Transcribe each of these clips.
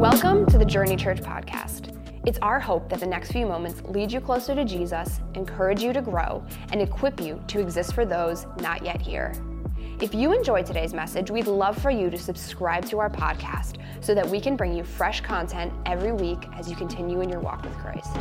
Welcome to the Journey Church podcast. It's our hope that the next few moments lead you closer to Jesus, encourage you to grow, and equip you to exist for those not yet here. If you enjoyed today's message, we'd love for you to subscribe to our podcast so that we can bring you fresh content every week as you continue in your walk with Christ.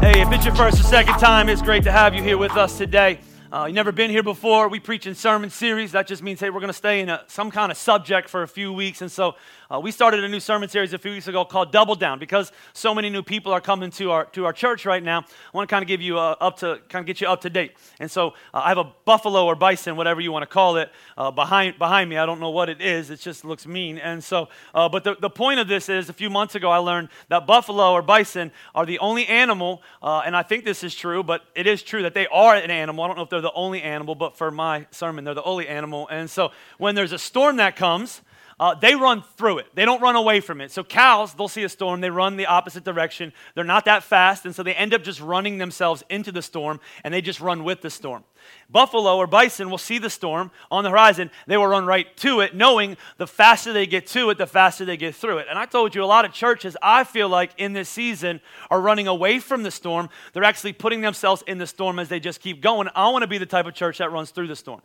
Hey, if it's your first or second time, it's great to have you here with us today. Uh, you never been here before. We preach in sermon series. That just means, hey, we're going to stay in a, some kind of subject for a few weeks. And so uh, we started a new sermon series a few weeks ago called Double Down because so many new people are coming to our, to our church right now. I want to kind of give you uh, up to, kind of get you up to date. And so uh, I have a buffalo or bison, whatever you want to call it, uh, behind, behind me. I don't know what it is. It just looks mean. And so, uh, but the, the point of this is a few months ago I learned that buffalo or bison are the only animal, and I think this is true, but it is true that they are an animal. I don't know if they're the only animal, but for my sermon, they're the only animal. And so when there's a storm that comes, uh, they run through it. They don't run away from it. So cows, they'll see a storm, they run the opposite direction. They're not that fast, and so they end up just running themselves into the storm, and they just run with the storm. Buffalo or bison will see the storm on the horizon. They will run right to it, knowing the faster they get to it, the faster they get through it. And I told you, a lot of churches, I feel like in this season, are running away from the storm. They're actually putting themselves in the storm as they just keep going. I want to be the type of church that runs through the storm.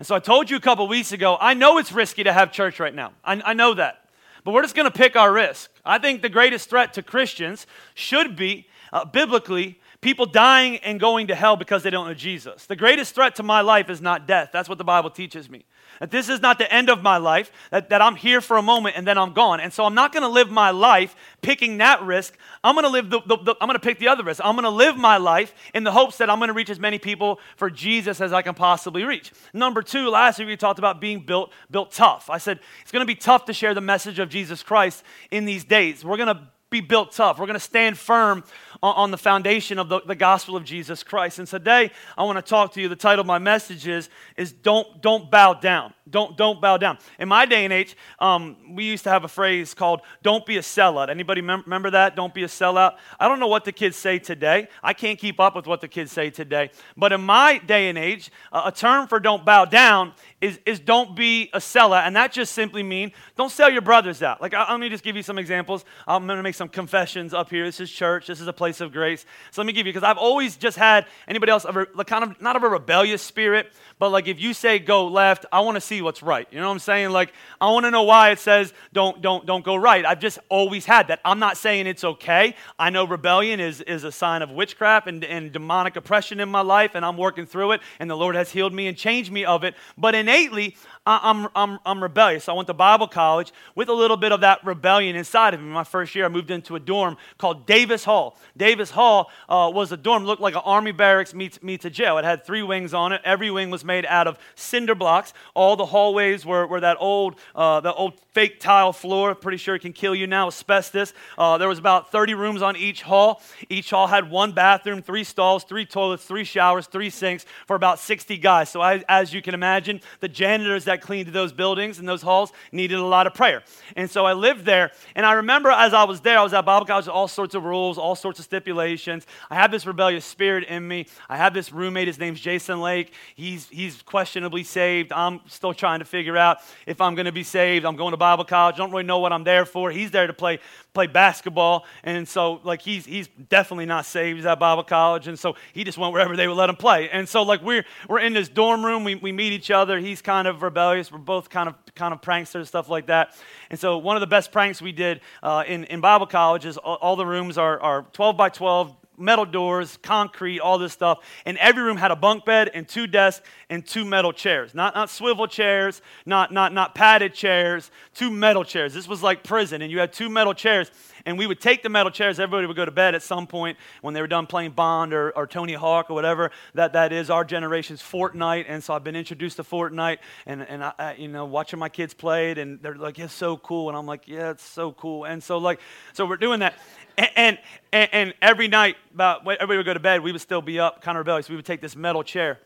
And so I told you a couple weeks ago, I know it's risky to have church right now. I, I know that. But we're just going to pick our risk. I think the greatest threat to Christians should be, uh, biblically, people dying and going to hell because they don't know Jesus. The greatest threat to my life is not death. That's what the Bible teaches me. That this is not the end of my life, that, that I'm here for a moment and then I'm gone. And so I'm not going to live my life picking that risk. I'm going to live the, the, the I'm going to pick the other risk. I'm going to live my life in the hopes that I'm going to reach as many people for Jesus as I can possibly reach. Number two, last week we talked about being built, built tough. I said it's going to be tough to share the message of Jesus Christ in these days. We're going to be built tough. We're going to stand firm on, the foundation of the, the, gospel of Jesus Christ. And today, I want to talk to you. The title of my message is, is don't, don't bow down. Don't, don't bow down. In my day and age, um, we used to have a phrase called "Don't be a sellout." Anybody mem- remember that? Don't be a sellout. I don't know what the kids say today. I can't keep up with what the kids say today. But in my day and age, uh, a term for "don't bow down" is, is "don't be a sellout," and that just simply means don't sell your brothers out. Like, let me just give you some examples. I'm going to make some confessions up here. This is church. This is a place of grace. So let me give you because I've always just had anybody else a, kind of not of a rebellious spirit, but like if you say go left, I want to see what's right. You know what I'm saying? Like I want to know why it says don't don't don't go right. I've just always had that. I'm not saying it's okay. I know rebellion is is a sign of witchcraft and, and demonic oppression in my life, and I'm working through it, and the Lord has healed me and changed me of it. But innately, I'm, I'm, I'm rebellious. I went to Bible college with a little bit of that rebellion inside of me. My first year, I moved into a dorm called Davis Hall. Davis Hall uh, was a dorm, looked like an army barracks meets, meets a jail. It had three wings on it. Every wing was made out of cinder blocks. All the hallways were, were that old, uh, the old fake tile floor. Pretty sure it can kill you now, asbestos. Uh, there was about 30 rooms on each hall. Each hall had one bathroom, three stalls, three toilets, three showers, three sinks for about 60 guys. So I, as you can imagine, the janitors that cleaned those buildings and those halls needed a lot of prayer. And so I lived there. And I remember as I was there, I was at Bible college, all sorts of rules, all sorts of stipulations. I have this rebellious spirit in me. I have this roommate. His name's Jason Lake. He's, he's questionably saved. I'm still trying to figure out if I'm going to be saved. I'm going to Bible college. I don't really know what I'm there for. He's there to play play basketball, and so like he's he's definitely not saved. He's at Bible college, and so he just went wherever they would let him play. And so like we're we're in this dorm room. We, we meet each other. He's kind of rebellious. We're both kind of kind of pranksters, stuff like that. And so one of the best pranks we did uh, in in Bible college is all, all the rooms are are 12 by 12 metal doors, concrete, all this stuff. And every room had a bunk bed and two desks and two metal chairs. Not, not swivel chairs, not, not, not padded chairs, two metal chairs. This was like prison, and you had two metal chairs. And we would take the metal chairs, everybody would go to bed at some point when they were done playing Bond or, or Tony Hawk or whatever that, that is our generation's Fortnite. And so I've been introduced to Fortnite and, and I, I, you know, watching my kids play it, and they're like, it's so cool. And I'm like, yeah, it's so cool. And so, like, so we're doing that. And, and, and every night, about everybody would go to bed, we would still be up, kind of rebellious. We would take this metal chair,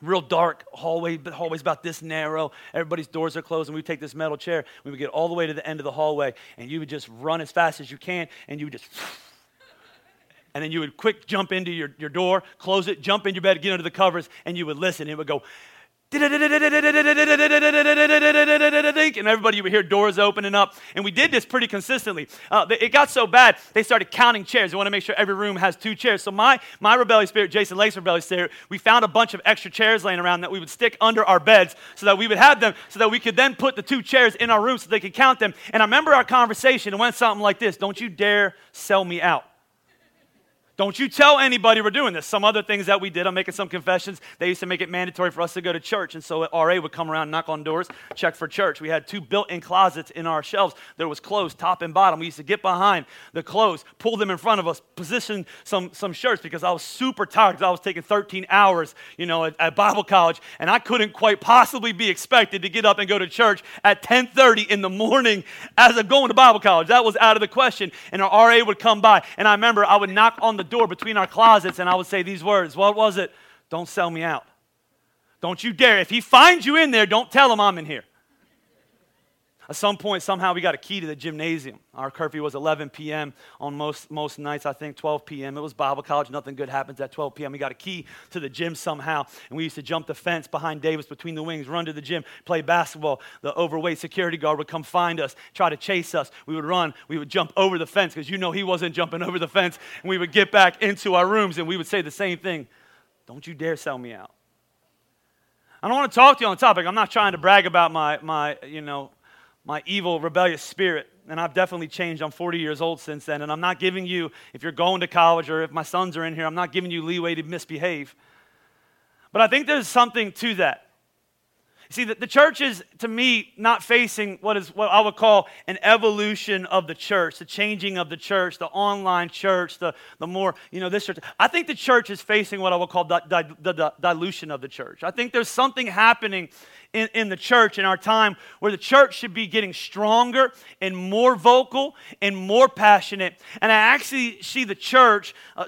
real dark hallway, hallway's about this narrow. Everybody's doors are closed, and we would take this metal chair. We would get all the way to the end of the hallway, and you would just run as fast as you can, and you would just and then you would quick jump into your, your door, close it, jump in your bed, get under the covers, and you would listen. It would go, and everybody would hear doors opening up. And we did this pretty consistently. Uh, it got so bad, they started counting chairs. They want to make sure every room has two chairs. So my, my rebellious spirit, Jason Lake's rebellious spirit, we found a bunch of extra chairs laying around that we would stick under our beds so that we would have them, so that we could then put the two chairs in our room so they could count them. And I remember our conversation. It went something like this Don't you dare sell me out. Don't you tell anybody we're doing this. Some other things that we did, I'm making some confessions. They used to make it mandatory for us to go to church. And so RA would come around, knock on doors, check for church. We had two built in closets in our shelves that was closed, top and bottom. We used to get behind the clothes, pull them in front of us, position some, some shirts because I was super tired because I was taking 13 hours, you know, at, at Bible college. And I couldn't quite possibly be expected to get up and go to church at 10.30 in the morning as I'm going to Bible college. That was out of the question. And our RA would come by. And I remember I would knock on the the door between our closets and I would say these words. What was it? Don't sell me out. Don't you dare. If he finds you in there, don't tell him I'm in here. At some point, somehow we got a key to the gymnasium. Our curfew was 11 p.m. on most, most nights, I think 12 p.m. It was Bible college. Nothing good happens at 12 p.m. We got a key to the gym somehow, and we used to jump the fence behind Davis between the wings, run to the gym, play basketball. The overweight security guard would come find us, try to chase us. We would run. We would jump over the fence because you know he wasn't jumping over the fence. And we would get back into our rooms, and we would say the same thing Don't you dare sell me out. I don't want to talk to you on the topic. I'm not trying to brag about my, my you know, my evil, rebellious spirit. And I've definitely changed. I'm 40 years old since then. And I'm not giving you, if you're going to college or if my sons are in here, I'm not giving you leeway to misbehave. But I think there's something to that. See, the, the church is, to me, not facing what is what I would call an evolution of the church, the changing of the church, the online church, the, the more, you know, this church. I think the church is facing what I would call the, dilution of the church. I think there's something happening in, in the church in our time where the church should be getting stronger and more vocal and more passionate. And I actually see the church uh,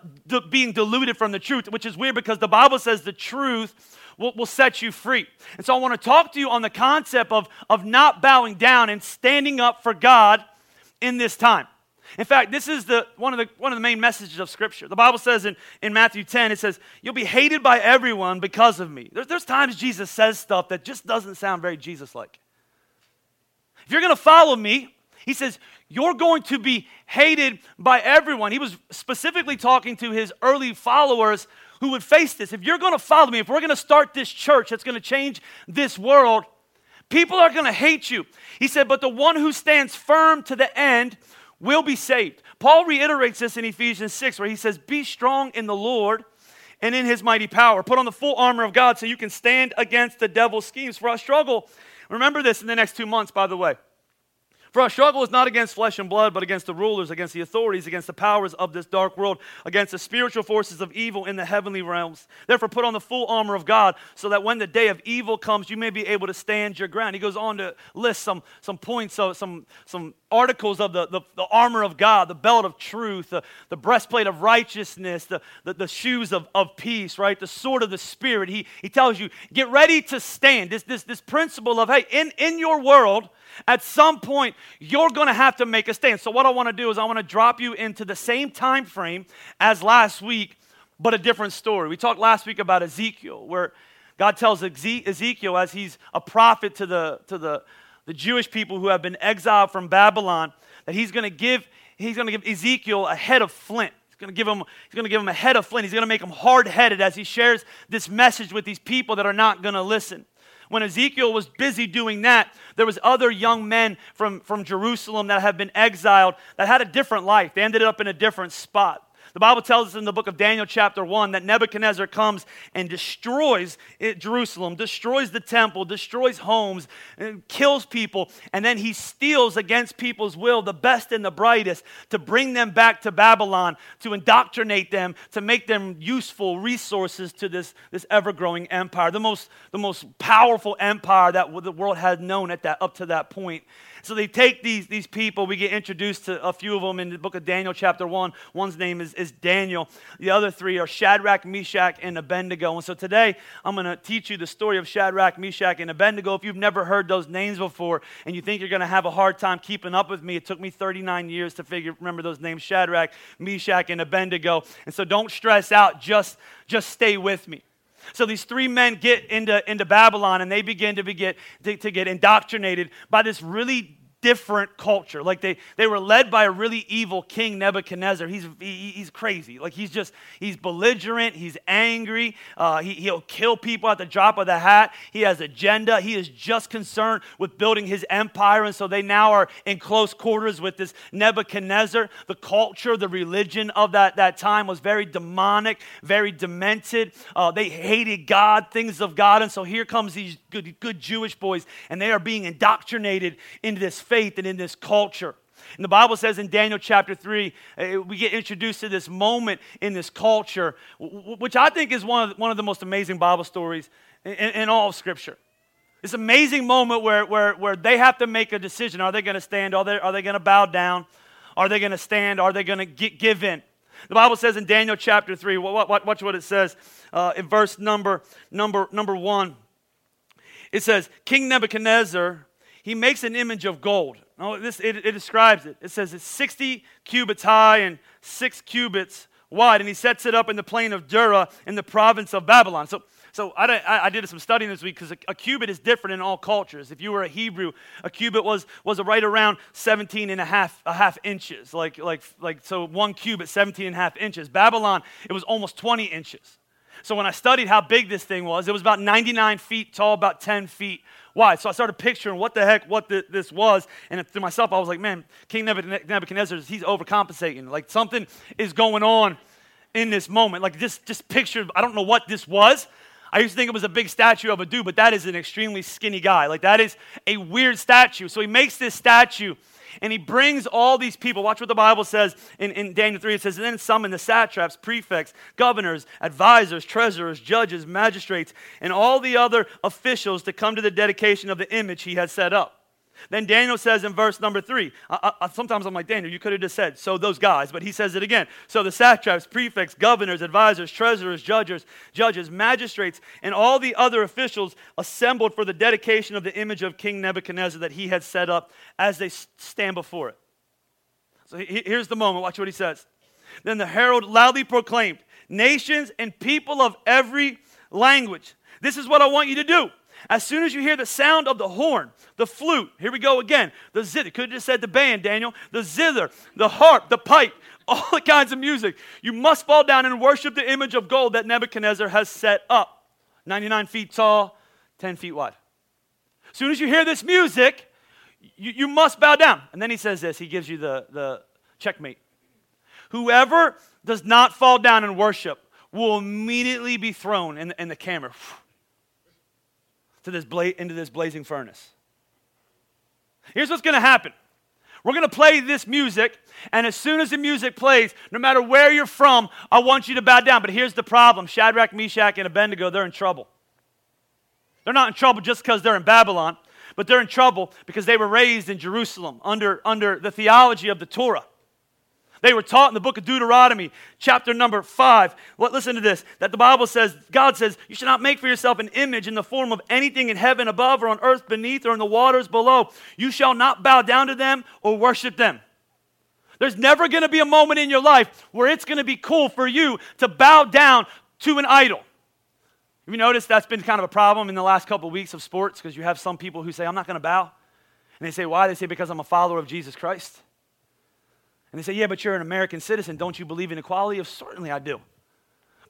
being diluted from the truth, which is weird because the Bible says the truth will, will set you free. And so I want to talk to you on the concept of, of not bowing down and standing up for God in this time. In fact, this is the, one, of the, one of the main messages of Scripture. The Bible says in, in Matthew 10, it says, You'll be hated by everyone because of me. There's, there's times Jesus says stuff that just doesn't sound very Jesus like. If you're going to follow me, he says, You're going to be hated by everyone. He was specifically talking to his early followers who would face this. If you're going to follow me, if we're going to start this church that's going to change this world, people are going to hate you. He said, But the one who stands firm to the end will be saved. Paul reiterates this in Ephesians 6, where he says, Be strong in the Lord and in his mighty power. Put on the full armor of God so you can stand against the devil's schemes. For our struggle, remember this in the next two months, by the way. For our struggle is not against flesh and blood, but against the rulers, against the authorities, against the powers of this dark world, against the spiritual forces of evil in the heavenly realms. Therefore, put on the full armor of God, so that when the day of evil comes, you may be able to stand your ground. He goes on to list some, some points, of, some, some articles of the, the, the armor of God, the belt of truth, the, the breastplate of righteousness, the, the, the shoes of, of peace, right? The sword of the Spirit. He, he tells you, get ready to stand. This, this, this principle of, hey, in, in your world, at some point, you're going to have to make a stand. So, what I want to do is I want to drop you into the same time frame as last week, but a different story. We talked last week about Ezekiel, where God tells Ezekiel, as he's a prophet to the, to the, the Jewish people who have been exiled from Babylon, that he's going to give, he's going to give Ezekiel a head of flint. He's going to give him, he's going to give him a head of flint. He's going to make him hard headed as he shares this message with these people that are not going to listen. When Ezekiel was busy doing that, there was other young men from, from Jerusalem that have been exiled that had a different life. They ended up in a different spot. The Bible tells us in the book of Daniel, chapter 1, that Nebuchadnezzar comes and destroys Jerusalem, destroys the temple, destroys homes, kills people, and then he steals against people's will the best and the brightest to bring them back to Babylon, to indoctrinate them, to make them useful resources to this, this ever growing empire, the most, the most powerful empire that the world had known at that, up to that point. So they take these, these people, we get introduced to a few of them in the book of Daniel, chapter 1. One's name is, is Daniel. The other three are Shadrach, Meshach, and Abednego. And so today I'm going to teach you the story of Shadrach, Meshach, and Abednego. If you've never heard those names before and you think you're going to have a hard time keeping up with me, it took me 39 years to figure remember those names Shadrach, Meshach, and Abednego. And so don't stress out, just, just stay with me. So these three men get into, into Babylon and they begin to, be get, to, to get indoctrinated by this really different culture. Like they, they were led by a really evil king, Nebuchadnezzar. He's, he, he's crazy. Like he's just, he's belligerent. He's angry. Uh, he, he'll kill people at the drop of the hat. He has agenda. He is just concerned with building his empire. And so they now are in close quarters with this Nebuchadnezzar. The culture, the religion of that, that time was very demonic, very demented. Uh, they hated God, things of God. And so here comes these good, good Jewish boys, and they are being indoctrinated into this faith faith and in this culture. And the Bible says in Daniel chapter 3, uh, we get introduced to this moment in this culture, which I think is one of, one of the most amazing Bible stories in, in all of Scripture. This amazing moment where, where, where they have to make a decision. Are they going to stand? Are they, are they going to bow down? Are they going to stand? Are they going to give in? The Bible says in Daniel chapter 3, watch what it says uh, in verse number, number, number 1. It says, King Nebuchadnezzar he makes an image of gold. No, this, it, it describes it. It says it's 60 cubits high and six cubits wide, and he sets it up in the plain of Dura in the province of Babylon. So, so I, I, did some studying this week because a, a, cubit is different in all cultures. If you were a Hebrew, a cubit was, was right around 17 and a half, a half inches. Like, like, like, so one cubit, 17 and a half inches. Babylon, it was almost 20 inches. So when I studied how big this thing was, it was about 99 feet tall, about 10 feet wide. So I started picturing what the heck what the, this was, and to myself, I was like, man, King Nebuchadnezzar, he's overcompensating. Like something is going on in this moment. Like just, just picture, I don't know what this was. I used to think it was a big statue of a dude, but that is an extremely skinny guy. Like that is a weird statue. So he makes this statue and he brings all these people. Watch what the Bible says in, in Daniel 3. It says, then summon the satraps, prefects, governors, advisors, treasurers, judges, magistrates, and all the other officials to come to the dedication of the image he had set up. Then Daniel says in verse number three, I, I, sometimes I'm like, Daniel, you could have just said, so those guys, but he says it again. So the satraps, prefects, governors, advisors, treasurers, judges, judges, magistrates, and all the other officials assembled for the dedication of the image of King Nebuchadnezzar that he had set up as they stand before it. So here's the moment. Watch what he says. Then the herald loudly proclaimed, Nations and people of every language, this is what I want you to do. As soon as you hear the sound of the horn, the flute, here we go again, the zither, could have just said the band, Daniel, the zither, the harp, the pipe, all the kinds of music, you must fall down and worship the image of gold that Nebuchadnezzar has set up. 99 feet tall, 10 feet wide. As soon as you hear this music, you, you must bow down. And then he says this, he gives you the, the checkmate. Whoever does not fall down and worship will immediately be thrown in in the camera to this bla- into this blazing furnace. Here's what's going to happen. We're going to play this music, and as soon as the music plays, no matter where you're from, I want you to bow down. But here's the problem Shadrach, Meshach, and Abednego, they're in trouble. They're not in trouble just because they're in Babylon, but they're in trouble because they were raised in Jerusalem under, under the theology of the Torah. They were taught in the book of Deuteronomy, chapter number five. Listen to this that the Bible says, God says, You should not make for yourself an image in the form of anything in heaven above or on earth beneath or in the waters below. You shall not bow down to them or worship them. There's never going to be a moment in your life where it's going to be cool for you to bow down to an idol. Have you noticed that's been kind of a problem in the last couple of weeks of sports? Because you have some people who say, I'm not going to bow. And they say, Why? They say, Because I'm a follower of Jesus Christ. And they say, Yeah, but you're an American citizen. Don't you believe in equality? Of certainly I do.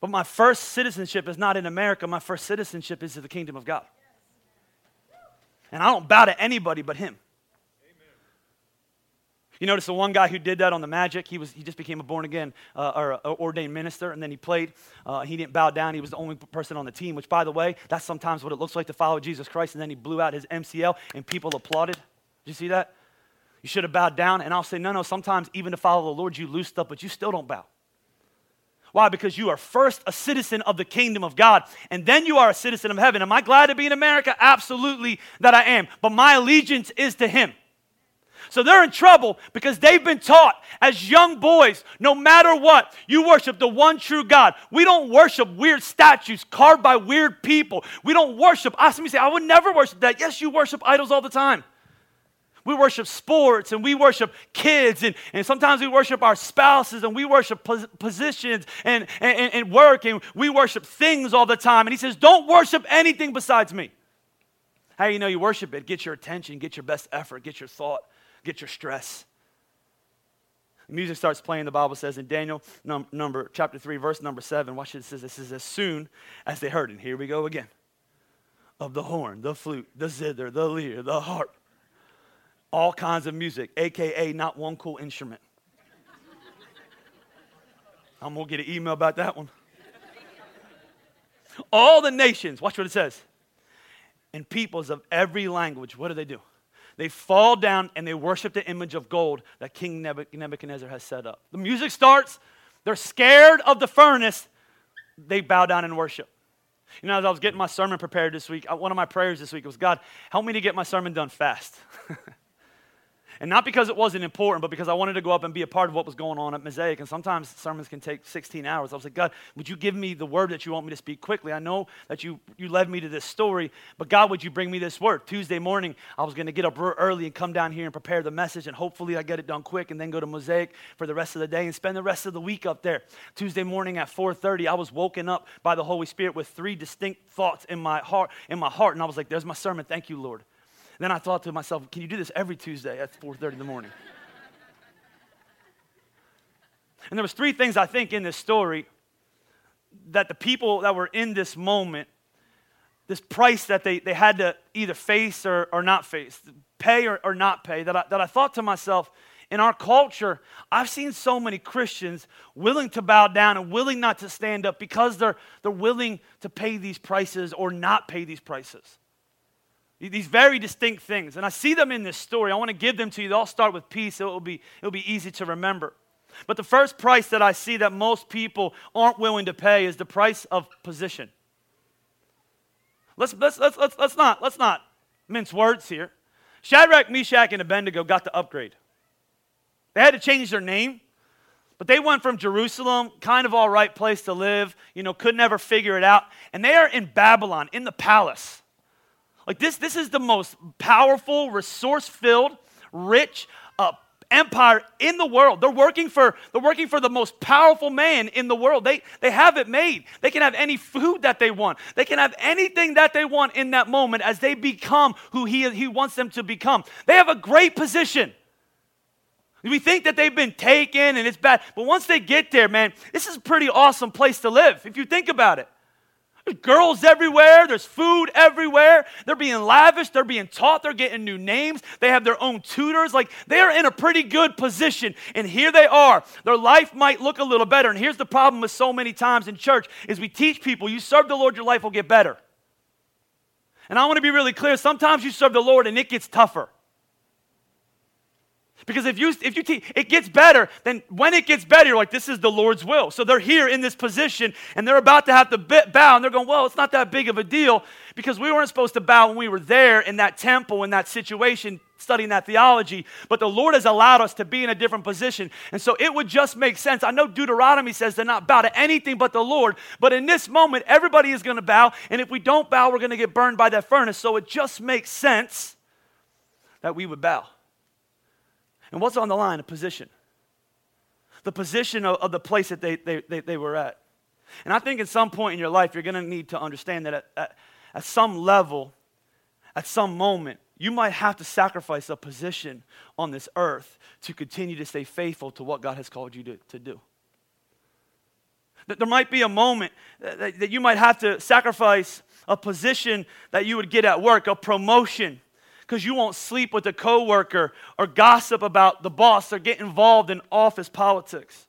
But my first citizenship is not in America. My first citizenship is to the kingdom of God. And I don't bow to anybody but Him. You notice the one guy who did that on the Magic, he, was, he just became a born again uh, or a, ordained minister, and then he played. Uh, he didn't bow down. He was the only person on the team, which, by the way, that's sometimes what it looks like to follow Jesus Christ. And then he blew out his MCL, and people applauded. Did you see that? You should have bowed down. And I'll say, no, no, sometimes even to follow the Lord, you lose stuff, but you still don't bow. Why? Because you are first a citizen of the kingdom of God, and then you are a citizen of heaven. Am I glad to be in America? Absolutely that I am. But my allegiance is to Him. So they're in trouble because they've been taught as young boys, no matter what, you worship the one true God. We don't worship weird statues carved by weird people. We don't worship. I somebody say, I would never worship that. Yes, you worship idols all the time. We worship sports and we worship kids and, and sometimes we worship our spouses and we worship pos- positions and, and, and work and we worship things all the time. And he says, Don't worship anything besides me. How do you know you worship it? Get your attention, get your best effort, get your thought, get your stress. The music starts playing, the Bible says in Daniel num- number chapter 3, verse number 7. Watch it, it says this is as soon as they heard it. Here we go again. Of the horn, the flute, the zither, the lyre, the harp, all kinds of music, aka not one cool instrument. I'm gonna get an email about that one. All the nations, watch what it says, and peoples of every language, what do they do? They fall down and they worship the image of gold that King Nebuchadnezzar has set up. The music starts, they're scared of the furnace, they bow down and worship. You know, as I was getting my sermon prepared this week, one of my prayers this week was God, help me to get my sermon done fast. And not because it wasn't important, but because I wanted to go up and be a part of what was going on at Mosaic. And sometimes sermons can take 16 hours. I was like, God, would you give me the word that you want me to speak quickly? I know that you, you led me to this story, but God, would you bring me this word? Tuesday morning, I was going to get up early and come down here and prepare the message, and hopefully I get it done quick and then go to Mosaic for the rest of the day and spend the rest of the week up there. Tuesday morning at 4.30, I was woken up by the Holy Spirit with three distinct thoughts in my heart, in my heart, and I was like, there's my sermon. Thank you, Lord. Then I thought to myself, can you do this every Tuesday at 4:30 in the morning? and there was three things I think in this story that the people that were in this moment, this price that they, they had to either face or, or not face, pay or, or not pay, that I, that I thought to myself, in our culture, I've seen so many Christians willing to bow down and willing not to stand up because they're, they're willing to pay these prices or not pay these prices. These very distinct things. And I see them in this story. I want to give them to you. They all start with peace, so it'll be, it'll be easy to remember. But the first price that I see that most people aren't willing to pay is the price of position. Let's, let's, let's, let's, let's, not, let's not mince words here. Shadrach, Meshach, and Abednego got the upgrade. They had to change their name, but they went from Jerusalem, kind of all right place to live, you know, could never figure it out, and they are in Babylon, in the palace. Like this, this is the most powerful, resource filled, rich uh, empire in the world. They're working for they're working for the most powerful man in the world. They they have it made. They can have any food that they want. They can have anything that they want in that moment as they become who he, he wants them to become. They have a great position. We think that they've been taken and it's bad, but once they get there, man, this is a pretty awesome place to live if you think about it. Girls everywhere. There's food everywhere. They're being lavished. They're being taught. They're getting new names. They have their own tutors. Like they're in a pretty good position. And here they are. Their life might look a little better. And here's the problem with so many times in church is we teach people, you serve the Lord, your life will get better. And I want to be really clear. Sometimes you serve the Lord and it gets tougher. Because if you if you teach, it gets better, then when it gets better, you're like, this is the Lord's will. So they're here in this position and they're about to have to bow, and they're going, well, it's not that big of a deal because we weren't supposed to bow when we were there in that temple, in that situation, studying that theology. But the Lord has allowed us to be in a different position. And so it would just make sense. I know Deuteronomy says to not bow to anything but the Lord, but in this moment, everybody is going to bow. And if we don't bow, we're going to get burned by that furnace. So it just makes sense that we would bow. And what's on the line? A position. The position of, of the place that they, they, they, they, were at. And I think at some point in your life, you're going to need to understand that at, at, at some level, at some moment, you might have to sacrifice a position on this earth to continue to stay faithful to what God has called you to, to do. That there might be a moment that, that you might have to sacrifice a position that you would get at work, a promotion because you won't sleep with a coworker or gossip about the boss or get involved in office politics.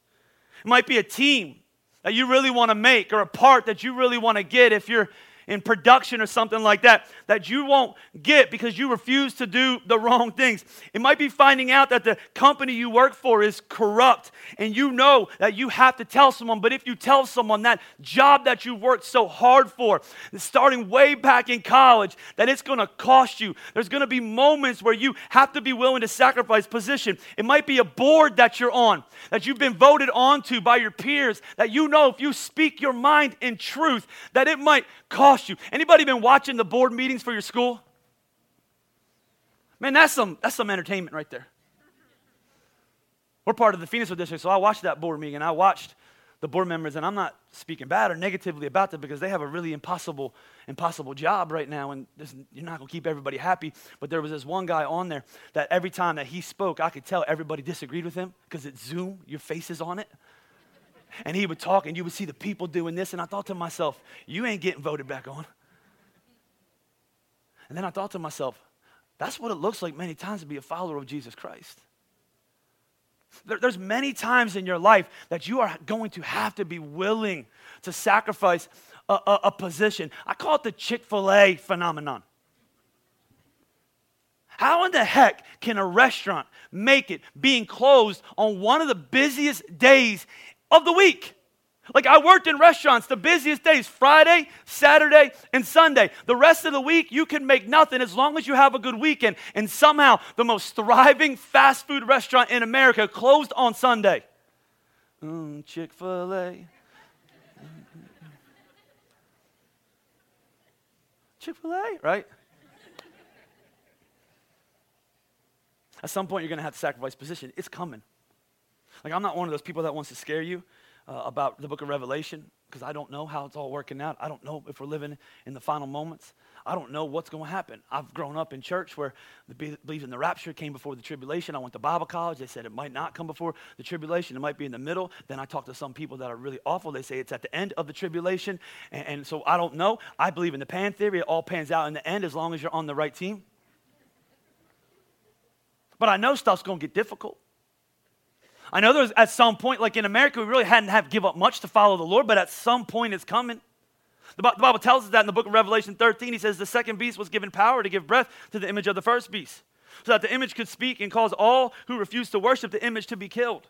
It might be a team that you really want to make or a part that you really want to get if you're in production or something like that that you won't get because you refuse to do the wrong things. It might be finding out that the company you work for is corrupt and you know that you have to tell someone. But if you tell someone that job that you worked so hard for, starting way back in college, that it's going to cost you. There's going to be moments where you have to be willing to sacrifice position. It might be a board that you're on, that you've been voted onto by your peers, that you know if you speak your mind in truth, that it might cost you. Anybody been watching the board meetings for your school? Man, that's some, that's some entertainment right there. We're part of the Phoenixville district, so I watched that board meeting and I watched the board members, and I'm not speaking bad or negatively about them because they have a really impossible, impossible job right now, and you're not to keep everybody happy. But there was this one guy on there that every time that he spoke, I could tell everybody disagreed with him because it's Zoom, your face is on it. And he would talk, and you would see the people doing this, and I thought to myself, you ain't getting voted back on. And then I thought to myself, that's what it looks like many times to be a follower of Jesus Christ. There, there's many times in your life that you are going to have to be willing to sacrifice a, a, a position. I call it the Chick fil A phenomenon. How in the heck can a restaurant make it being closed on one of the busiest days of the week? Like I worked in restaurants the busiest days Friday, Saturday, and Sunday. The rest of the week, you can make nothing as long as you have a good weekend. And somehow, the most thriving fast food restaurant in America closed on Sunday. Mm, Chick fil A. Chick fil A, right? At some point, you're going to have to sacrifice position. It's coming. Like, I'm not one of those people that wants to scare you uh, about the book of Revelation because I don't know how it's all working out. I don't know if we're living in the final moments. I don't know what's going to happen. I've grown up in church where the belief in the rapture came before the tribulation. I went to Bible college. They said it might not come before the tribulation. It might be in the middle. Then I talked to some people that are really awful. They say it's at the end of the tribulation. And, and so I don't know. I believe in the pan theory. It all pans out in the end as long as you're on the right team. But I know stuff's going to get difficult. I know there's at some point, like in America, we really hadn't have give up much to follow the Lord, but at some point it's coming. The Bible tells us that in the book of Revelation 13. He says the second beast was given power to give breath to the image of the first beast, so that the image could speak and cause all who refused to worship the image to be killed.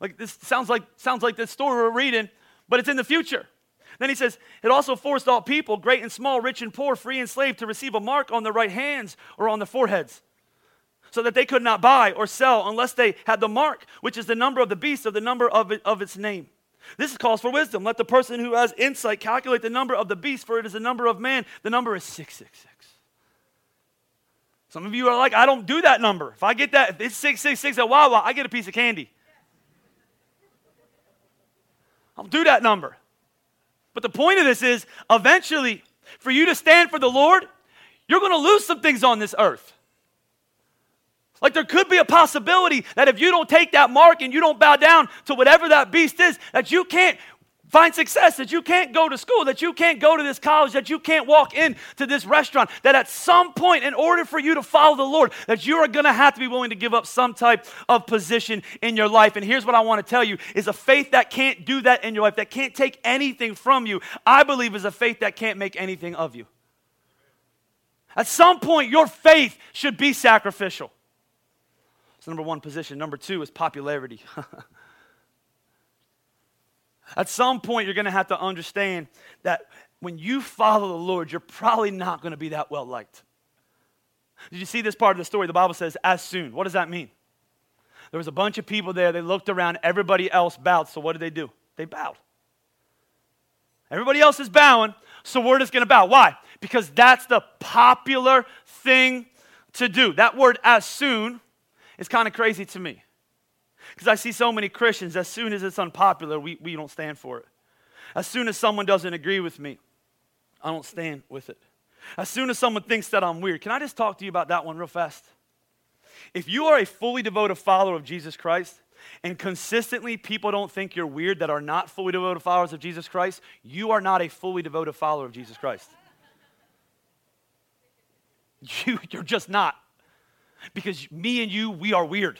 Like this sounds like sounds like this story we're reading, but it's in the future. Then he says, It also forced all people, great and small, rich and poor, free and slave, to receive a mark on their right hands or on their foreheads so that they could not buy or sell unless they had the mark, which is the number of the beast or the number of, it, of its name. This calls for wisdom. Let the person who has insight calculate the number of the beast, for it is the number of man. The number is 666. Some of you are like, I don't do that number. If I get that, if it's 666 at Wawa, I get a piece of candy. I'll do that number. But the point of this is eventually, for you to stand for the Lord, you're going to lose some things on this earth. Like there could be a possibility that if you don't take that mark and you don't bow down to whatever that beast is, that you can't find success, that you can't go to school, that you can't go to this college, that you can't walk into this restaurant, that at some point, in order for you to follow the Lord, that you are gonna have to be willing to give up some type of position in your life. And here's what I wanna tell you is a faith that can't do that in your life, that can't take anything from you, I believe is a faith that can't make anything of you. At some point, your faith should be sacrificial. So, number one position. Number two is popularity. At some point, you're going to have to understand that when you follow the Lord, you're probably not going to be that well liked. Did you see this part of the story? The Bible says, as soon. What does that mean? There was a bunch of people there. They looked around. Everybody else bowed. So, what did they do? They bowed. Everybody else is bowing. So, we're just going to bow. Why? Because that's the popular thing to do. That word, as soon, it's kind of crazy to me. Because I see so many Christians, as soon as it's unpopular, we, we don't stand for it. As soon as someone doesn't agree with me, I don't stand with it. As soon as someone thinks that I'm weird, can I just talk to you about that one real fast? If you are a fully devoted follower of Jesus Christ, and consistently people don't think you're weird that are not fully devoted followers of Jesus Christ, you are not a fully devoted follower of Jesus Christ. You, you're just not. Because me and you, we are weird.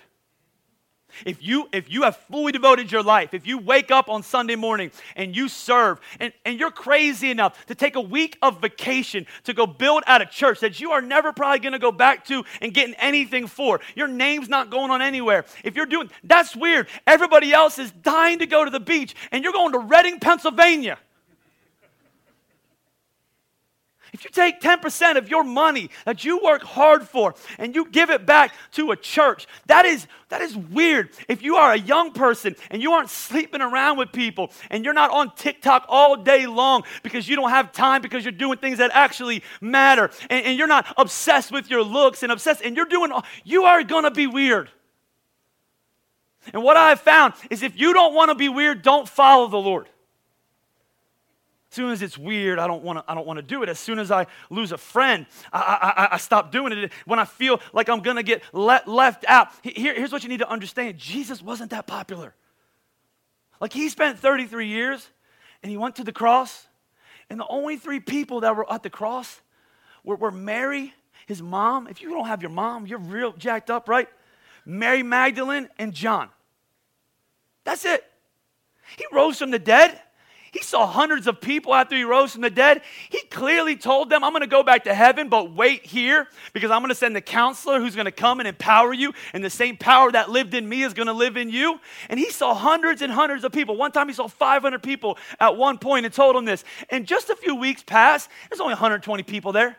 If you, if you have fully devoted your life, if you wake up on Sunday morning and you serve, and, and you're crazy enough to take a week of vacation to go build out a church that you are never probably going to go back to and getting anything for, your name's not going on anywhere. If you're doing, that's weird. Everybody else is dying to go to the beach, and you're going to Reading, Pennsylvania. If you take 10% of your money that you work hard for and you give it back to a church, that is, that is weird. If you are a young person and you aren't sleeping around with people and you're not on TikTok all day long because you don't have time because you're doing things that actually matter and, and you're not obsessed with your looks and obsessed and you're doing, you are going to be weird. And what I have found is if you don't want to be weird, don't follow the Lord. As soon as it's weird, I don't want to. I don't want to do it. As soon as I lose a friend, I, I, I stop doing it. When I feel like I'm gonna get let, left out, here, here's what you need to understand: Jesus wasn't that popular. Like he spent 33 years, and he went to the cross, and the only three people that were at the cross were, were Mary, his mom. If you don't have your mom, you're real jacked up, right? Mary Magdalene and John. That's it. He rose from the dead. He saw hundreds of people after he rose from the dead. He clearly told them, I'm going to go back to heaven, but wait here because I'm going to send the counselor who's going to come and empower you, and the same power that lived in me is going to live in you. And he saw hundreds and hundreds of people. One time he saw 500 people at one point and told them this. And just a few weeks passed, there's only 120 people there.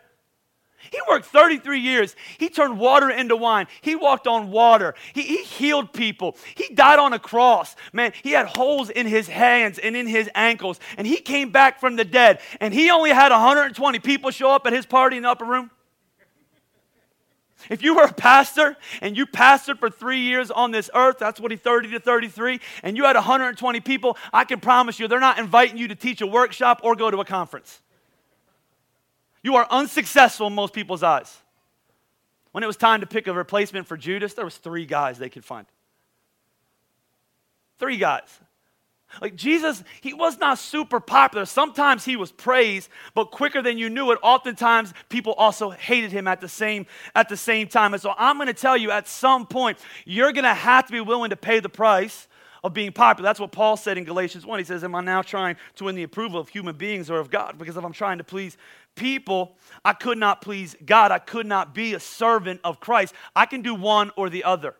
He worked 33 years. He turned water into wine. He walked on water. He, he, healed people. He died on a cross. Man, he had holes in his hands and in his ankles. And he came back from the dead. And he only had 120 people show up at his party in the upper room. If you were a pastor and you pastored for three years on this earth, that's what he 30 to 33, and you had 120 people, I can promise you they're not inviting you to teach a workshop or go to a conference. You are unsuccessful in most people's eyes. When it was time to pick a replacement for Judas, there was three guys they could find. Three guys. Like Jesus, he was not super popular. Sometimes he was praised, but quicker than you knew it, oftentimes people also hated him at the same at the same time. And so I'm going to tell you at some point you're going to have to be willing to pay the price of being popular. That's what Paul said in Galatians 1. He says, Am I now trying to win the approval of human beings or of God? Because if I'm trying to please people, I could not please God. I could not be a servant of Christ. I can do one or the other.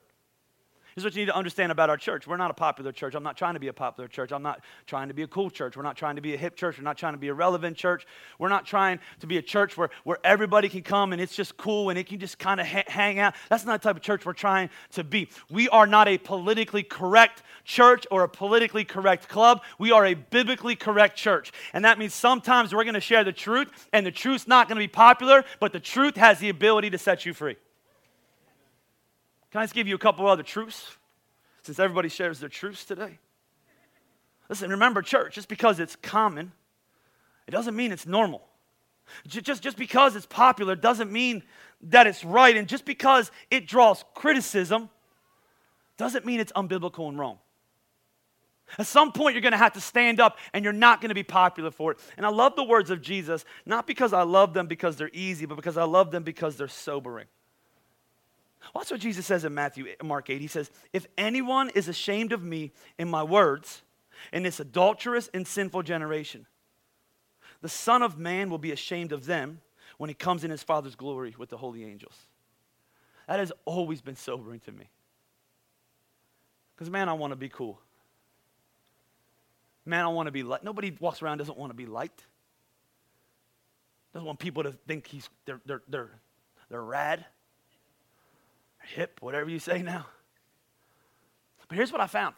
Here's what you need to understand about our church. We're not a popular church. I'm not trying to be a popular church. I'm not trying to be a cool church. We're not trying to be a hip church. We're not trying to be a relevant church. We're not trying to be a church where, where everybody can come and it's just cool and it can just kind of ha- hang out. That's not the type of church we're trying to be. We are not a politically correct church or a politically correct club. We are a biblically correct church. And that means sometimes we're going to share the truth and the truth's not going to be popular, but the truth has the ability to set you free. Can I just give you a couple other truths? Since everybody shares their truths today. Listen, remember, church, just because it's common, it doesn't mean it's normal. Just, just because it's popular doesn't mean that it's right. And just because it draws criticism doesn't mean it's unbiblical and wrong. At some point, you're going to have to stand up and you're not going to be popular for it. And I love the words of Jesus, not because I love them because they're easy, but because I love them because they're sobering. That's what Jesus says in Matthew, Mark 8. He says, If anyone is ashamed of me and my words in this adulterous and sinful generation, the Son of Man will be ashamed of them when he comes in his Father's glory with the holy angels. That has always been sobering to me. Because, man, I want to be cool. Man, I want to be liked. Nobody walks around doesn't want to be liked. Doesn't want people to think he's they're they're they're, they're rad hip, whatever you say now. But here's what I found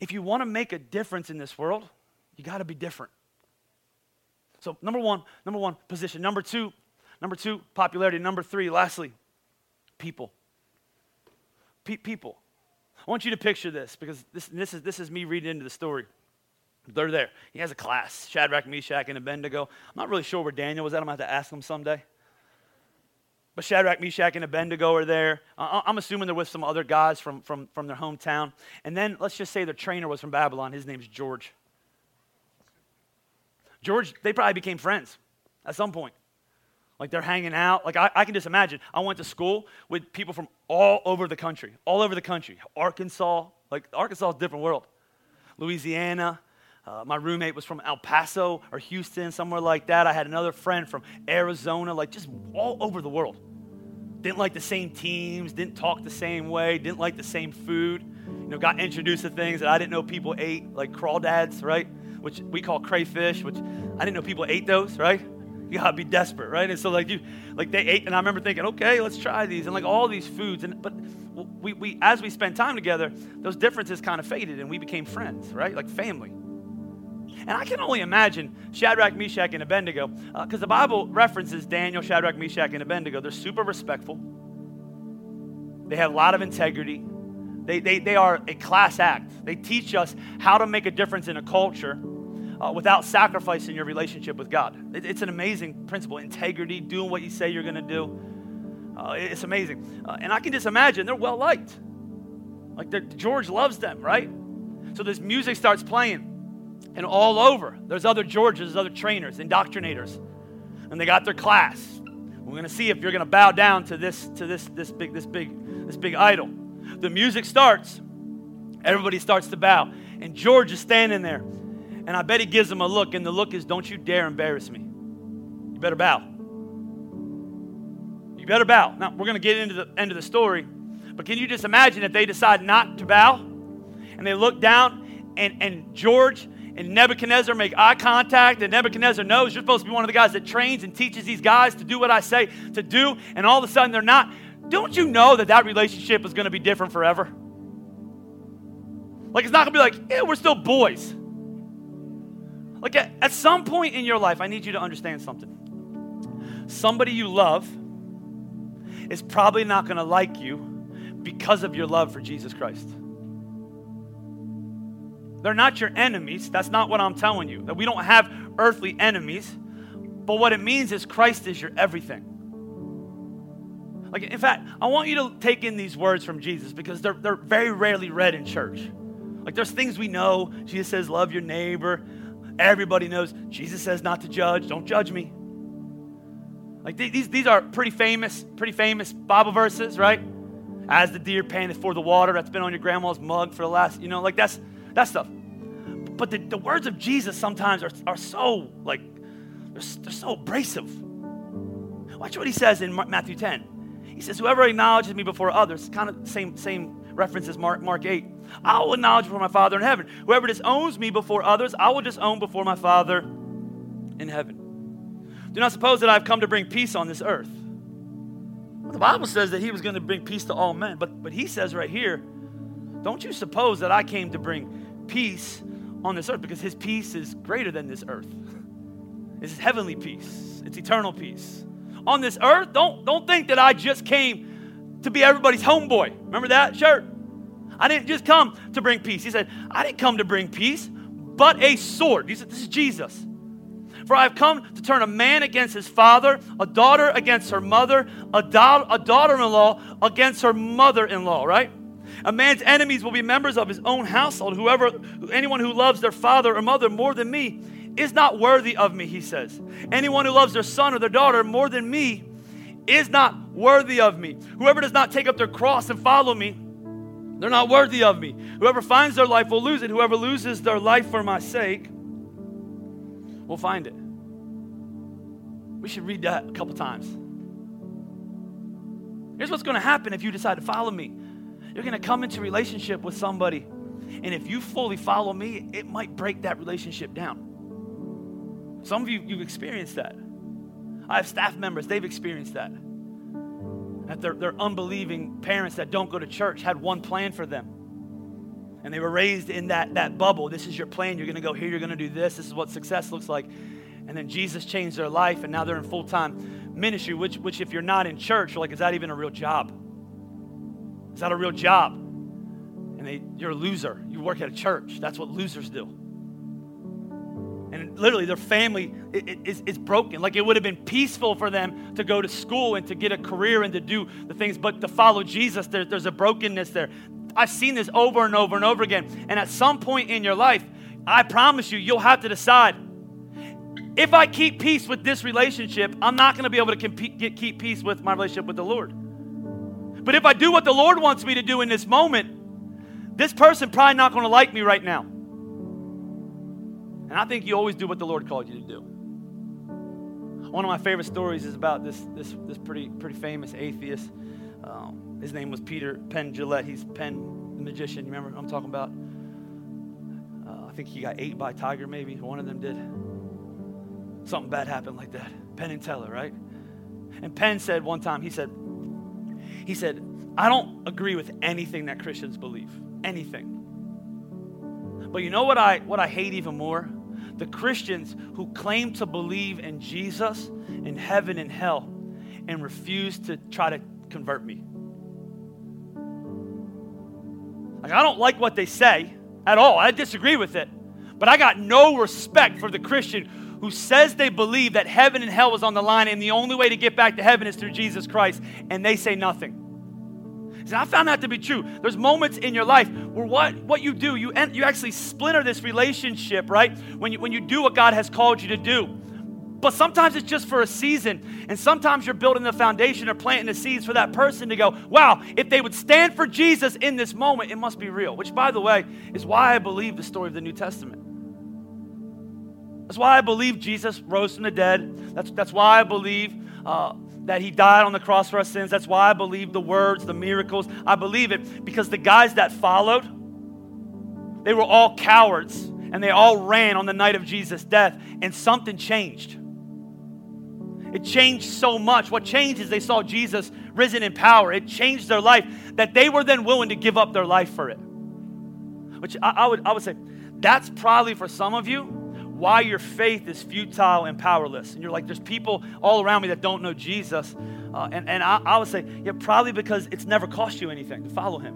if you want to make a difference in this world, you got to be different. So, number one, number one, position. Number two, number two, popularity. Number three, lastly, people. Pe- people. I want you to picture this because this, this, is, this is me reading into the story. They're there. He has a class Shadrach, Meshach, and Abednego. I'm not really sure where Daniel was at. I'm going to have to ask him someday. But Shadrach, Meshach, and Abednego are there. I'm assuming they're with some other guys from, from, from their hometown. And then let's just say their trainer was from Babylon. His name's George. George, they probably became friends at some point. Like they're hanging out. Like I, I can just imagine. I went to school with people from all over the country, all over the country. Arkansas, like Arkansas is a different world. Louisiana. Uh, my roommate was from El Paso or Houston, somewhere like that. I had another friend from Arizona, like just all over the world. Didn't like the same teams, didn't talk the same way, didn't like the same food. You know, got introduced to things that I didn't know people ate, like crawdads, right? Which we call crayfish, which I didn't know people ate those, right? You gotta be desperate, right? And so like you, like they ate, and I remember thinking, okay, let's try these, and like all these foods, and but we, we as we spent time together, those differences kind of faded, and we became friends, right? Like family. And I can only imagine Shadrach, Meshach, and Abednego, because uh, the Bible references Daniel, Shadrach, Meshach, and Abednego. They're super respectful. They have a lot of integrity. They, they, they are a class act. They teach us how to make a difference in a culture uh, without sacrificing your relationship with God. It, it's an amazing principle integrity, doing what you say you're going to do. Uh, it's amazing. Uh, and I can just imagine they're well liked. Like George loves them, right? So this music starts playing. And all over, there's other Georges, other trainers, indoctrinators. And they got their class. We're going to see if you're going to bow down to this to this this big this big this big idol. The music starts. Everybody starts to bow. And George is standing there. And I bet he gives them a look and the look is don't you dare embarrass me. You better bow. You better bow. Now, we're going to get into the end of the story. But can you just imagine if they decide not to bow and they look down and, and George and Nebuchadnezzar make eye contact, and Nebuchadnezzar knows you're supposed to be one of the guys that trains and teaches these guys to do what I say to do, and all of a sudden they're not. Don't you know that that relationship is going to be different forever? Like, it's not going to be like, yeah, we're still boys. Like, at, at some point in your life, I need you to understand something. Somebody you love is probably not going to like you because of your love for Jesus Christ. They're not your enemies. That's not what I'm telling you. That we don't have earthly enemies. But what it means is Christ is your everything. Like, in fact, I want you to take in these words from Jesus because they're, they're very rarely read in church. Like, there's things we know. Jesus says, Love your neighbor. Everybody knows. Jesus says, Not to judge. Don't judge me. Like, these, these are pretty famous, pretty famous Bible verses, right? As the deer panteth for the water, that's been on your grandma's mug for the last, you know, like that's that stuff. But the, the words of Jesus sometimes are, are so, like, they're, they're so abrasive. Watch what he says in Matthew 10. He says, Whoever acknowledges me before others, kind of same, same reference as Mark, Mark 8, I will acknowledge before my Father in heaven. Whoever disowns me before others, I will disown before my Father in heaven. Do not suppose that I've come to bring peace on this earth. Well, the Bible says that he was going to bring peace to all men, but, but he says right here, don't you suppose that I came to bring peace on this earth because his peace is greater than this earth. It's heavenly peace. It's eternal peace. On this earth, don't, don't think that I just came to be everybody's homeboy. Remember that shirt? I didn't just come to bring peace. He said, I didn't come to bring peace, but a sword. He said, This is Jesus. For I have come to turn a man against his father, a daughter against her mother, a, a daughter in law against her mother in law, right? A man's enemies will be members of his own household. Whoever, anyone who loves their father or mother more than me is not worthy of me, he says. Anyone who loves their son or their daughter more than me is not worthy of me. Whoever does not take up their cross and follow me, they're not worthy of me. Whoever finds their life will lose it. Whoever loses their life for my sake will find it. We should read that a couple times. Here's what's going to happen if you decide to follow me. You're going to come into relationship with somebody. And if you fully follow me, it might break that relationship down. Some of you, you've experienced that. I have staff members, they've experienced that. That their, their unbelieving parents that don't go to church had one plan for them. And they were raised in that, that bubble. This is your plan. You're going to go here. You're going to do this. This is what success looks like. And then Jesus changed their life, and now they're in full time ministry, which, which, if you're not in church, you're like, is that even a real job? Is that a real job? And they, you're a loser. You work at a church. That's what losers do. And literally, their family is, is broken. Like it would have been peaceful for them to go to school and to get a career and to do the things, but to follow Jesus, there, there's a brokenness there. I've seen this over and over and over again. And at some point in your life, I promise you, you'll have to decide if I keep peace with this relationship, I'm not going to be able to compete, get, keep peace with my relationship with the Lord. But if I do what the Lord wants me to do in this moment, this person probably not going to like me right now. And I think you always do what the Lord called you to do. One of my favorite stories is about this, this, this pretty, pretty famous atheist. Um, his name was Peter Penn Jillette. He's Penn the magician. You remember I'm talking about? Uh, I think he got ate by a tiger, maybe. One of them did. Something bad happened like that. Penn and Teller, right? And Penn said one time, he said, he said, I don't agree with anything that Christians believe. Anything. But you know what I what I hate even more? The Christians who claim to believe in Jesus, in heaven and hell, and refuse to try to convert me. Like I don't like what they say at all. I disagree with it. But I got no respect for the Christian who says they believe that heaven and hell is on the line and the only way to get back to heaven is through Jesus Christ, and they say nothing. I found that to be true. There's moments in your life where what, what you do, you, you actually splinter this relationship, right? When you, when you do what God has called you to do. But sometimes it's just for a season. And sometimes you're building the foundation or planting the seeds for that person to go, wow, if they would stand for Jesus in this moment, it must be real. Which, by the way, is why I believe the story of the New Testament. That's why I believe Jesus rose from the dead. That's, that's why I believe uh, that he died on the cross for our sins. That's why I believe the words, the miracles. I believe it because the guys that followed, they were all cowards and they all ran on the night of Jesus' death, and something changed. It changed so much. What changed is they saw Jesus risen in power. It changed their life that they were then willing to give up their life for it. Which I, I would, I would say, that's probably for some of you why your faith is futile and powerless. And you're like, there's people all around me that don't know Jesus. Uh, and and I, I, would say, yeah, probably because it's never cost you anything to follow him.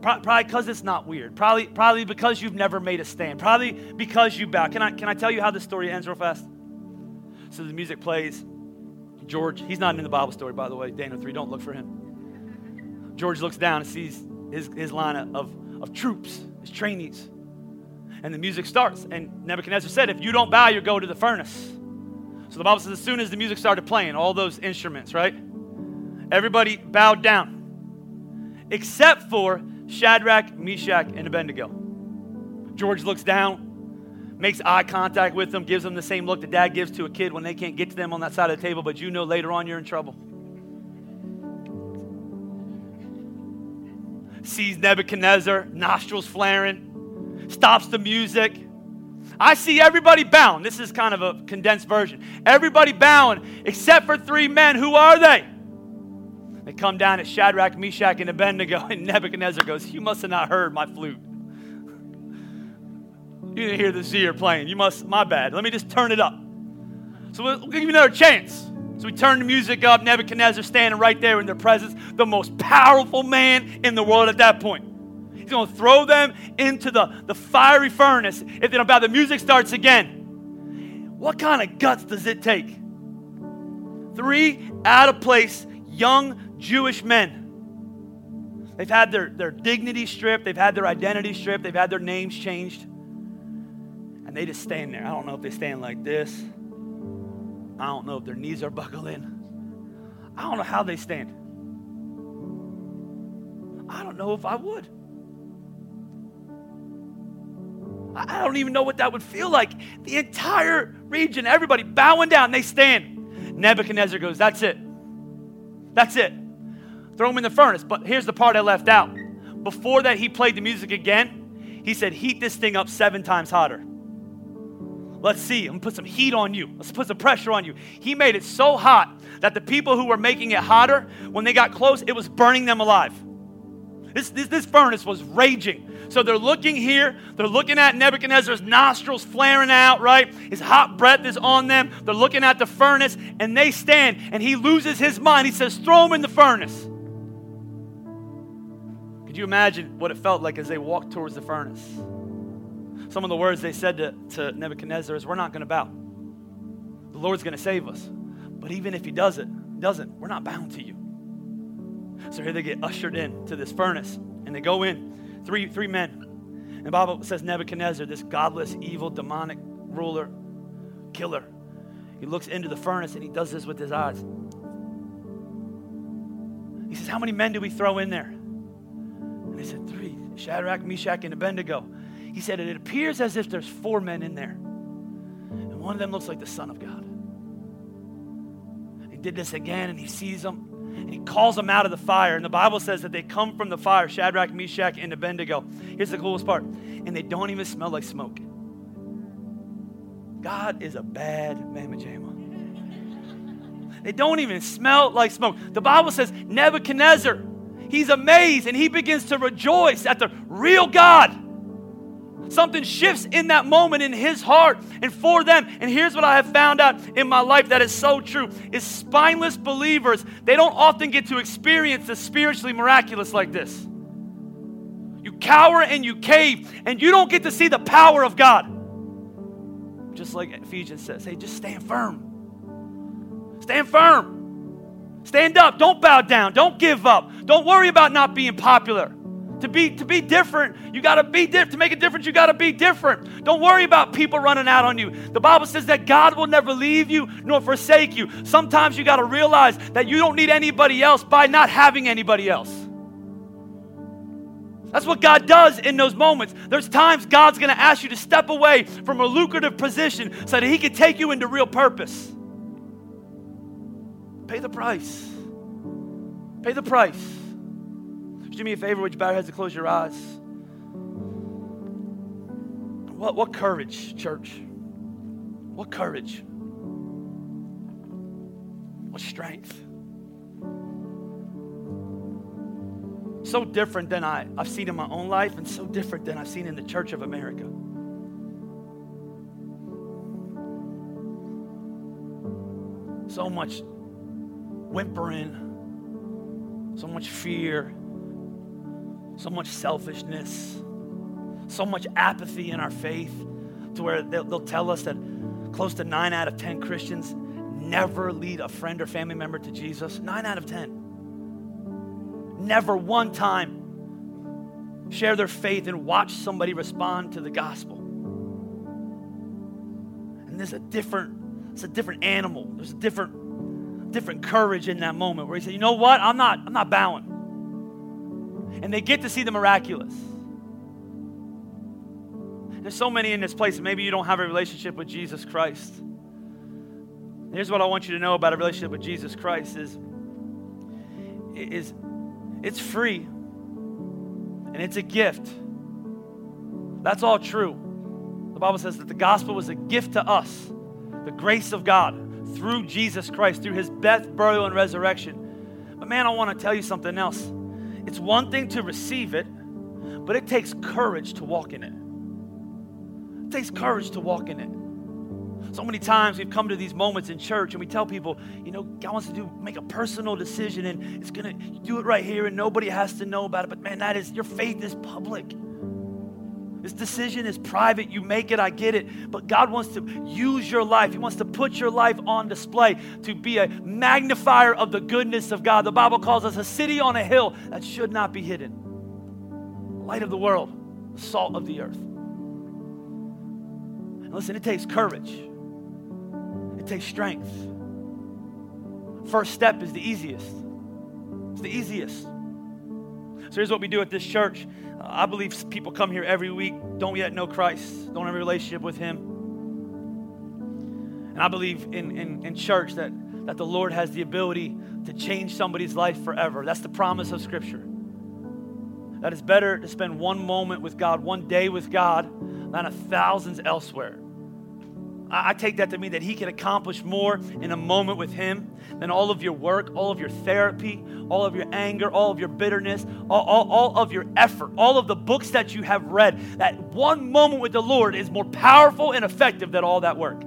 Pro- probably because it's not weird. Probably, probably because you've never made a stand. Probably because you bow. Can I, can I tell you how the story ends real fast? So the music plays. George, he's not in the Bible story, by the way. Daniel 3, don't look for him. George looks down and sees his, his line of, of troops, his trainees and the music starts. And Nebuchadnezzar said, If you don't bow, you go to the furnace. So the Bible says, as soon as the music started playing, all those instruments, right? Everybody bowed down, except for Shadrach, Meshach, and Abednego. George looks down, makes eye contact with them, gives them the same look that dad gives to a kid when they can't get to them on that side of the table, but you know later on you're in trouble. Sees Nebuchadnezzar, nostrils flaring, stops the music. I see everybody bowing. This is kind of a condensed version. Everybody bowing except for three men. Who are they? They come down at Shadrach, Meshach, and Abednego, and Nebuchadnezzar goes, You must have not heard my flute. You didn't hear the zither playing. You must, my bad. Let me just turn it up. So we'll, we'll give you another chance. So we turn the music up. Nebuchadnezzar standing right there in their presence, the most powerful man in the world at that point. Going to throw them into the, the fiery furnace if don't bow. The music starts again. What kind of guts does it take? Three out of place young Jewish men. They've had their, their dignity stripped, they've had their identity stripped, they've had their names changed. And they just stand there. I don't know if they stand like this. I don't know if their knees are buckling. I don't know how they stand. I don't know if I would. I don't even know what that would feel like. The entire region, everybody bowing down, they stand. Nebuchadnezzar goes, That's it. That's it. Throw him in the furnace. But here's the part I left out. Before that, he played the music again. He said, Heat this thing up seven times hotter. Let's see. I'm gonna put some heat on you. Let's put some pressure on you. He made it so hot that the people who were making it hotter, when they got close, it was burning them alive. This, this, this furnace was raging. So they're looking here. They're looking at Nebuchadnezzar's nostrils flaring out, right? His hot breath is on them. They're looking at the furnace and they stand and he loses his mind. He says, Throw him in the furnace. Could you imagine what it felt like as they walked towards the furnace? Some of the words they said to, to Nebuchadnezzar is, We're not going to bow. The Lord's going to save us. But even if he does it, doesn't, we're not bound to you. So here they get ushered in to this furnace and they go in three, three men. And the Bible says Nebuchadnezzar, this godless, evil, demonic ruler, killer. He looks into the furnace and he does this with his eyes. He says, How many men do we throw in there? And they said, Three Shadrach, Meshach, and Abednego. He said, It appears as if there's four men in there. And one of them looks like the Son of God. He did this again and he sees them and he calls them out of the fire. And the Bible says that they come from the fire Shadrach, Meshach, and Abednego. Here's the coolest part and they don't even smell like smoke. God is a bad mamma jamma. They don't even smell like smoke. The Bible says Nebuchadnezzar, he's amazed and he begins to rejoice at the real God. Something shifts in that moment in his heart and for them. And here's what I have found out in my life that is so true is spineless believers, they don't often get to experience the spiritually miraculous like this. You cower and you cave, and you don't get to see the power of God. Just like Ephesians says, hey, just stand firm. Stand firm. Stand up. Don't bow down. Don't give up. Don't worry about not being popular. To be, to be different, you got to be different. To make a difference, you got to be different. Don't worry about people running out on you. The Bible says that God will never leave you nor forsake you. Sometimes you got to realize that you don't need anybody else by not having anybody else. That's what God does in those moments. There's times God's to ask you to step away from a lucrative position so that He can take you into real purpose. Pay the price. Pay the price do me a favor? Would you bow your heads and close your eyes? What, what courage, church? What courage? What strength? So different than I, I've seen in my own life, and so different than I've seen in the Church of America. So much whimpering, so much fear, so much selfishness, so much apathy in our faith to where they'll, tell us that close to nine out of 10 Christians never lead a friend or family member to Jesus. Nine out of 10. Never one time share their faith and watch somebody respond to the gospel. And there's a different, it's a different animal. There's a different, different courage in that moment where he said, you know what? I'm not, I'm not bowing and they get to see the miraculous. There's so many in this place, maybe you don't have a relationship with Jesus Christ. Here's what I want you to know about a relationship with Jesus Christ is, is it's free and it's a gift. That's all true. The Bible says that the gospel was a gift to us, the grace of God through Jesus Christ, through his death, burial, and resurrection. But man, I want to tell you something else. It's one thing to receive it, but it takes courage to walk in it. It takes courage to walk in it. So many times we've come to these moments in church and we tell people, you know, God wants to do make a personal decision and it's gonna do it right here and nobody has to know about it. But man, that is your faith is public. This decision is private. You make it, I get it. But God wants to use your life. He wants to put your life on display to be a magnifier of the goodness of God. The Bible calls us a city on a hill that should not be hidden. Light of the world, salt of the earth. And listen, it takes courage, it takes strength. First step is the easiest. It's the easiest. So here's what we do at this church. I believe people come here every week, don't yet know Christ, don't have a relationship with Him. And I believe in, in, in church that, that the Lord has the ability to change somebody's life forever. That's the promise of Scripture. That it's better to spend one moment with God, one day with God, than a thousands elsewhere. I, take that to mean that He can accomplish more in a moment with Him than all of your work, all of your therapy, all of your anger, all of your bitterness, all, all, all of your effort, all of the books that you have read. That one moment with the Lord is more powerful and effective than all that work.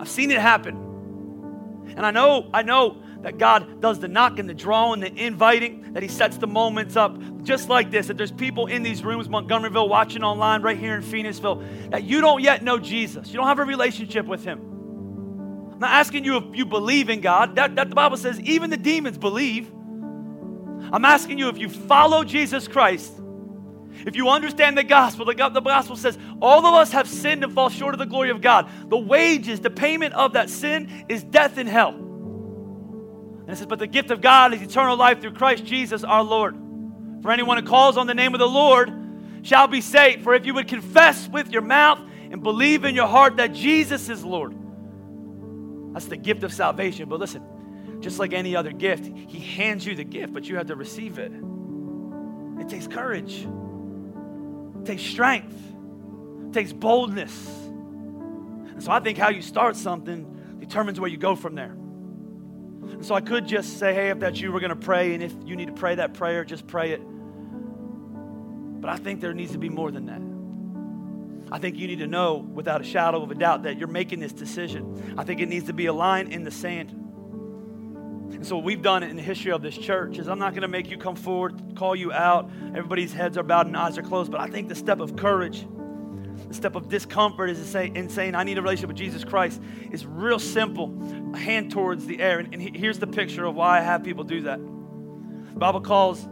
I've seen it happen. And I know, I know that God does the knocking, and the drawing, the inviting, that He sets the moments up just like this. That there's people in these rooms, Montgomeryville, watching online, right here in Phoenixville, that you don't yet know Jesus. You don't have a relationship with Him. I'm not asking you if you believe in God. That, that the Bible says even the demons believe. I'm asking you if you follow Jesus Christ If you understand the gospel, the, gospel says all of us have sinned and fall short of the glory of God. The wages, the payment of that sin is death and hell. And it says, but the gift of God is eternal life through Christ Jesus our Lord. For anyone who calls on the name of the Lord shall be saved. For if you would confess with your mouth and believe in your heart that Jesus is Lord, that's the gift of salvation. But listen, just like any other gift, He hands you the gift, but you have to receive it. It takes courage, it takes strength, it takes boldness. And so I think how you start something determines where you go from there. And so I could just say, hey, if that's you, we're going to pray. And if you need to pray that prayer, just pray it. But I think there needs to be more than that. I think you need to know without a shadow of a doubt that you're making this decision. I think it needs to be a line in the sand. And so, what we've done it in the history of this church is I'm not going to make you come forward, call you out. Everybody's heads are bowed and eyes are closed. But I think the step of courage, step of discomfort is to say, in saying, I need a relationship with Jesus Christ, It's real simple. A hand towards the air. And, and here's the picture of why I have people do that. The Bible calls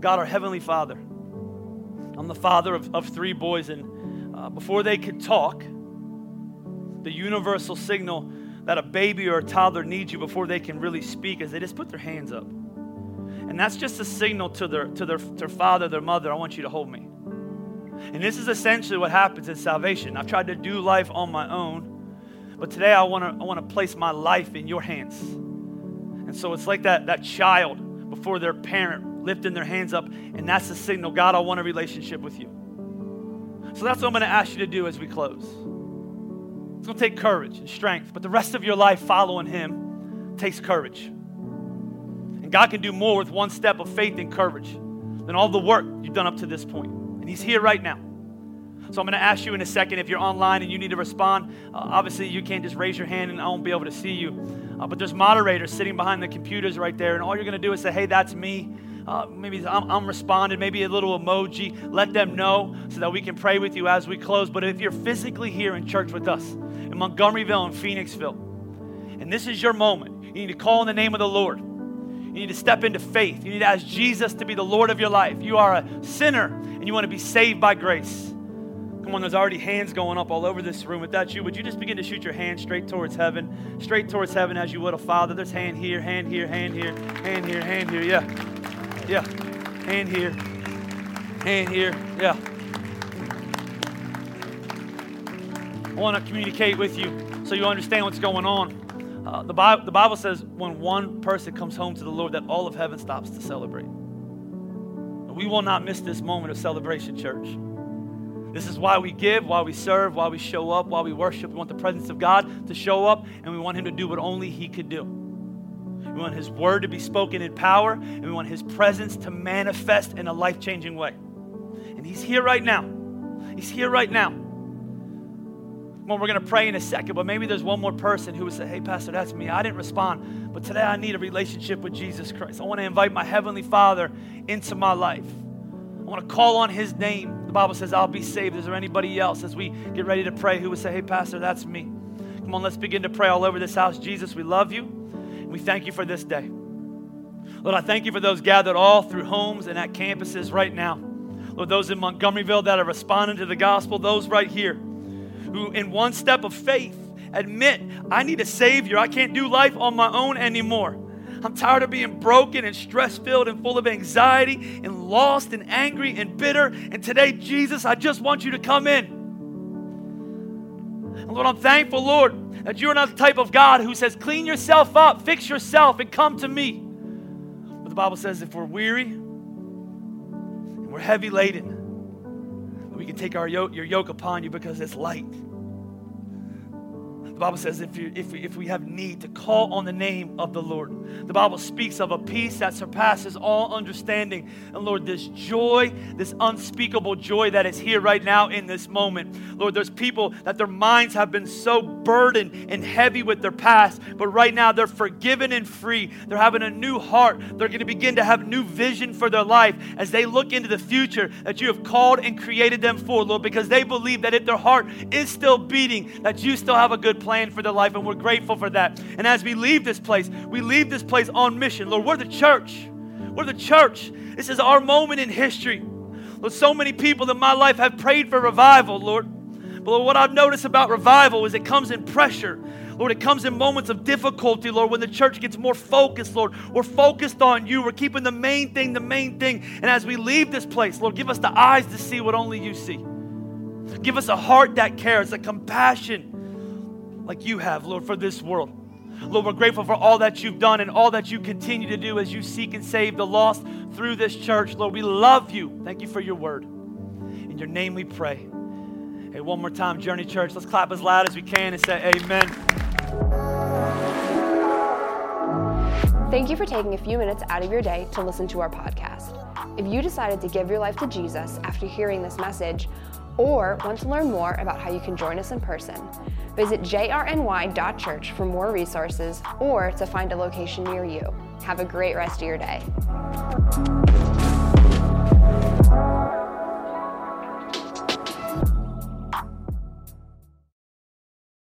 God our Heavenly Father. I'm the father of, of three boys, and uh, before they could talk, the universal signal that a baby or a toddler needs you before they can really speak is they just put their hands up. And that's just a signal to their, to their, to their father, their mother, I want you to hold me. And this is essentially what happens in salvation. I've tried to do life on my own, but today I want to I want to place my life in your hands. And so it's like that, that child before their parent lifting their hands up, and that's the signal God, I want a relationship with you. So that's what I'm going to ask you to do as we close. It's going to take courage and strength, but the rest of your life following Him takes courage. And God can do more with one step of faith and courage than all the work you've done up to this point. He's here right now. So I'm going to ask you in a second if you're online and you need to respond. Uh, obviously, you can't just raise your hand and I won't be able to see you. Uh, but there's moderators sitting behind the computers right there, and all you're going to do is say, "Hey, that's me." uh, maybe I'm, I'm responding, maybe a little emoji. Let them know so that we can pray with you as we close. But if you're physically here in church with us in Montgomeryville and Phoenixville, and this is your moment, you need to call in the name of the Lord. You need to step into faith. You need to ask Jesus to be the Lord of your life. You are a sinner and you want to be saved by grace. Come on, there's already hands going up all over this room. If that's you, would you just begin to shoot your hand straight towards heaven? Straight towards heaven as you would a father. There's hand here, hand here, hand here, hand here, hand here. Yeah. Yeah. Hand here. Hand here. Yeah. I want to communicate with you so you understand what's going on. Uh, the, Bible, the Bible says when one person comes home to the Lord, that all of heaven stops to celebrate. We will not miss this moment of celebration, church. This is why we give, why we serve, why we show up, why we worship. We want the presence of God to show up, and we want Him to do what only He could do. We want His word to be spoken in power, and we want His presence to manifest in a life changing way. And He's here right now. He's here right now. We're going to pray in a second, but maybe there's one more person who would say, Hey, Pastor, that's me. I didn't respond, but today I need a relationship with Jesus Christ. I want to invite my Heavenly Father into my life. I want to call on His name. The Bible says, I'll be saved. Is there anybody else as we get ready to pray who would say, Hey, Pastor, that's me? Come on, let's begin to pray all over this house. Jesus, we love you. We thank you for this day. Lord, I thank you for those gathered all through homes and at campuses right now. Lord, those in Montgomeryville that are responding to the gospel, those right here who, in one step of faith, admit, I need a Savior. I can't do life on my own anymore. I'm tired of being broken and stress filled and full of anxiety and lost and angry and bitter. And today, Jesus, I just want you to come in. And Lord, I'm thankful, Lord, that you're not the type of God who says, clean yourself up, fix yourself, and come to me. But the Bible says if we're weary and we're heavy laden, we can take our yoke, your yoke upon you because it's light. Bible says if, you, if, if we have need to call on the name of the Lord. The Bible speaks of a peace that surpasses all understanding. And Lord, this joy, this unspeakable joy that is here right now in this moment. Lord, there's people that their minds have been so burdened and heavy with their past, but right now they're forgiven and free. They're having a new heart. They're going to begin to have new vision for their life as they look into the future that you have called and created them for, Lord, because they believe that if their heart is still beating, that you still have a good plan plan for their life, and we're grateful for that. And as we leave this place, we leave this place on mission. Lord, we're the church. We're the church. This is our moment in history. Lord, so many people in my life have prayed for revival, Lord. But Lord, what I've noticed about revival is it comes in pressure. Lord, it comes in moments of difficulty, Lord, when the church gets more focused, Lord. We're focused on you. We're keeping the main thing the main thing. And as we leave this place, Lord, give us the eyes to see what only you see. Give us a heart that cares, a compassion like you have, Lord, for this world. Lord, we're grateful for all that you've done and all that you continue to do as you seek and save the lost through this church. Lord, we love you. Thank you for your word. In your name we pray. Hey, one more time, Journey Church. Let's clap as loud as we can and say amen. Thank you for taking a few minutes out of your day to listen to our podcast. If you decided to give your life to Jesus after hearing this message, or want to learn more about how you can join us in person, visit jrny.church for more resources or to find a location near you. Have a great rest of your day.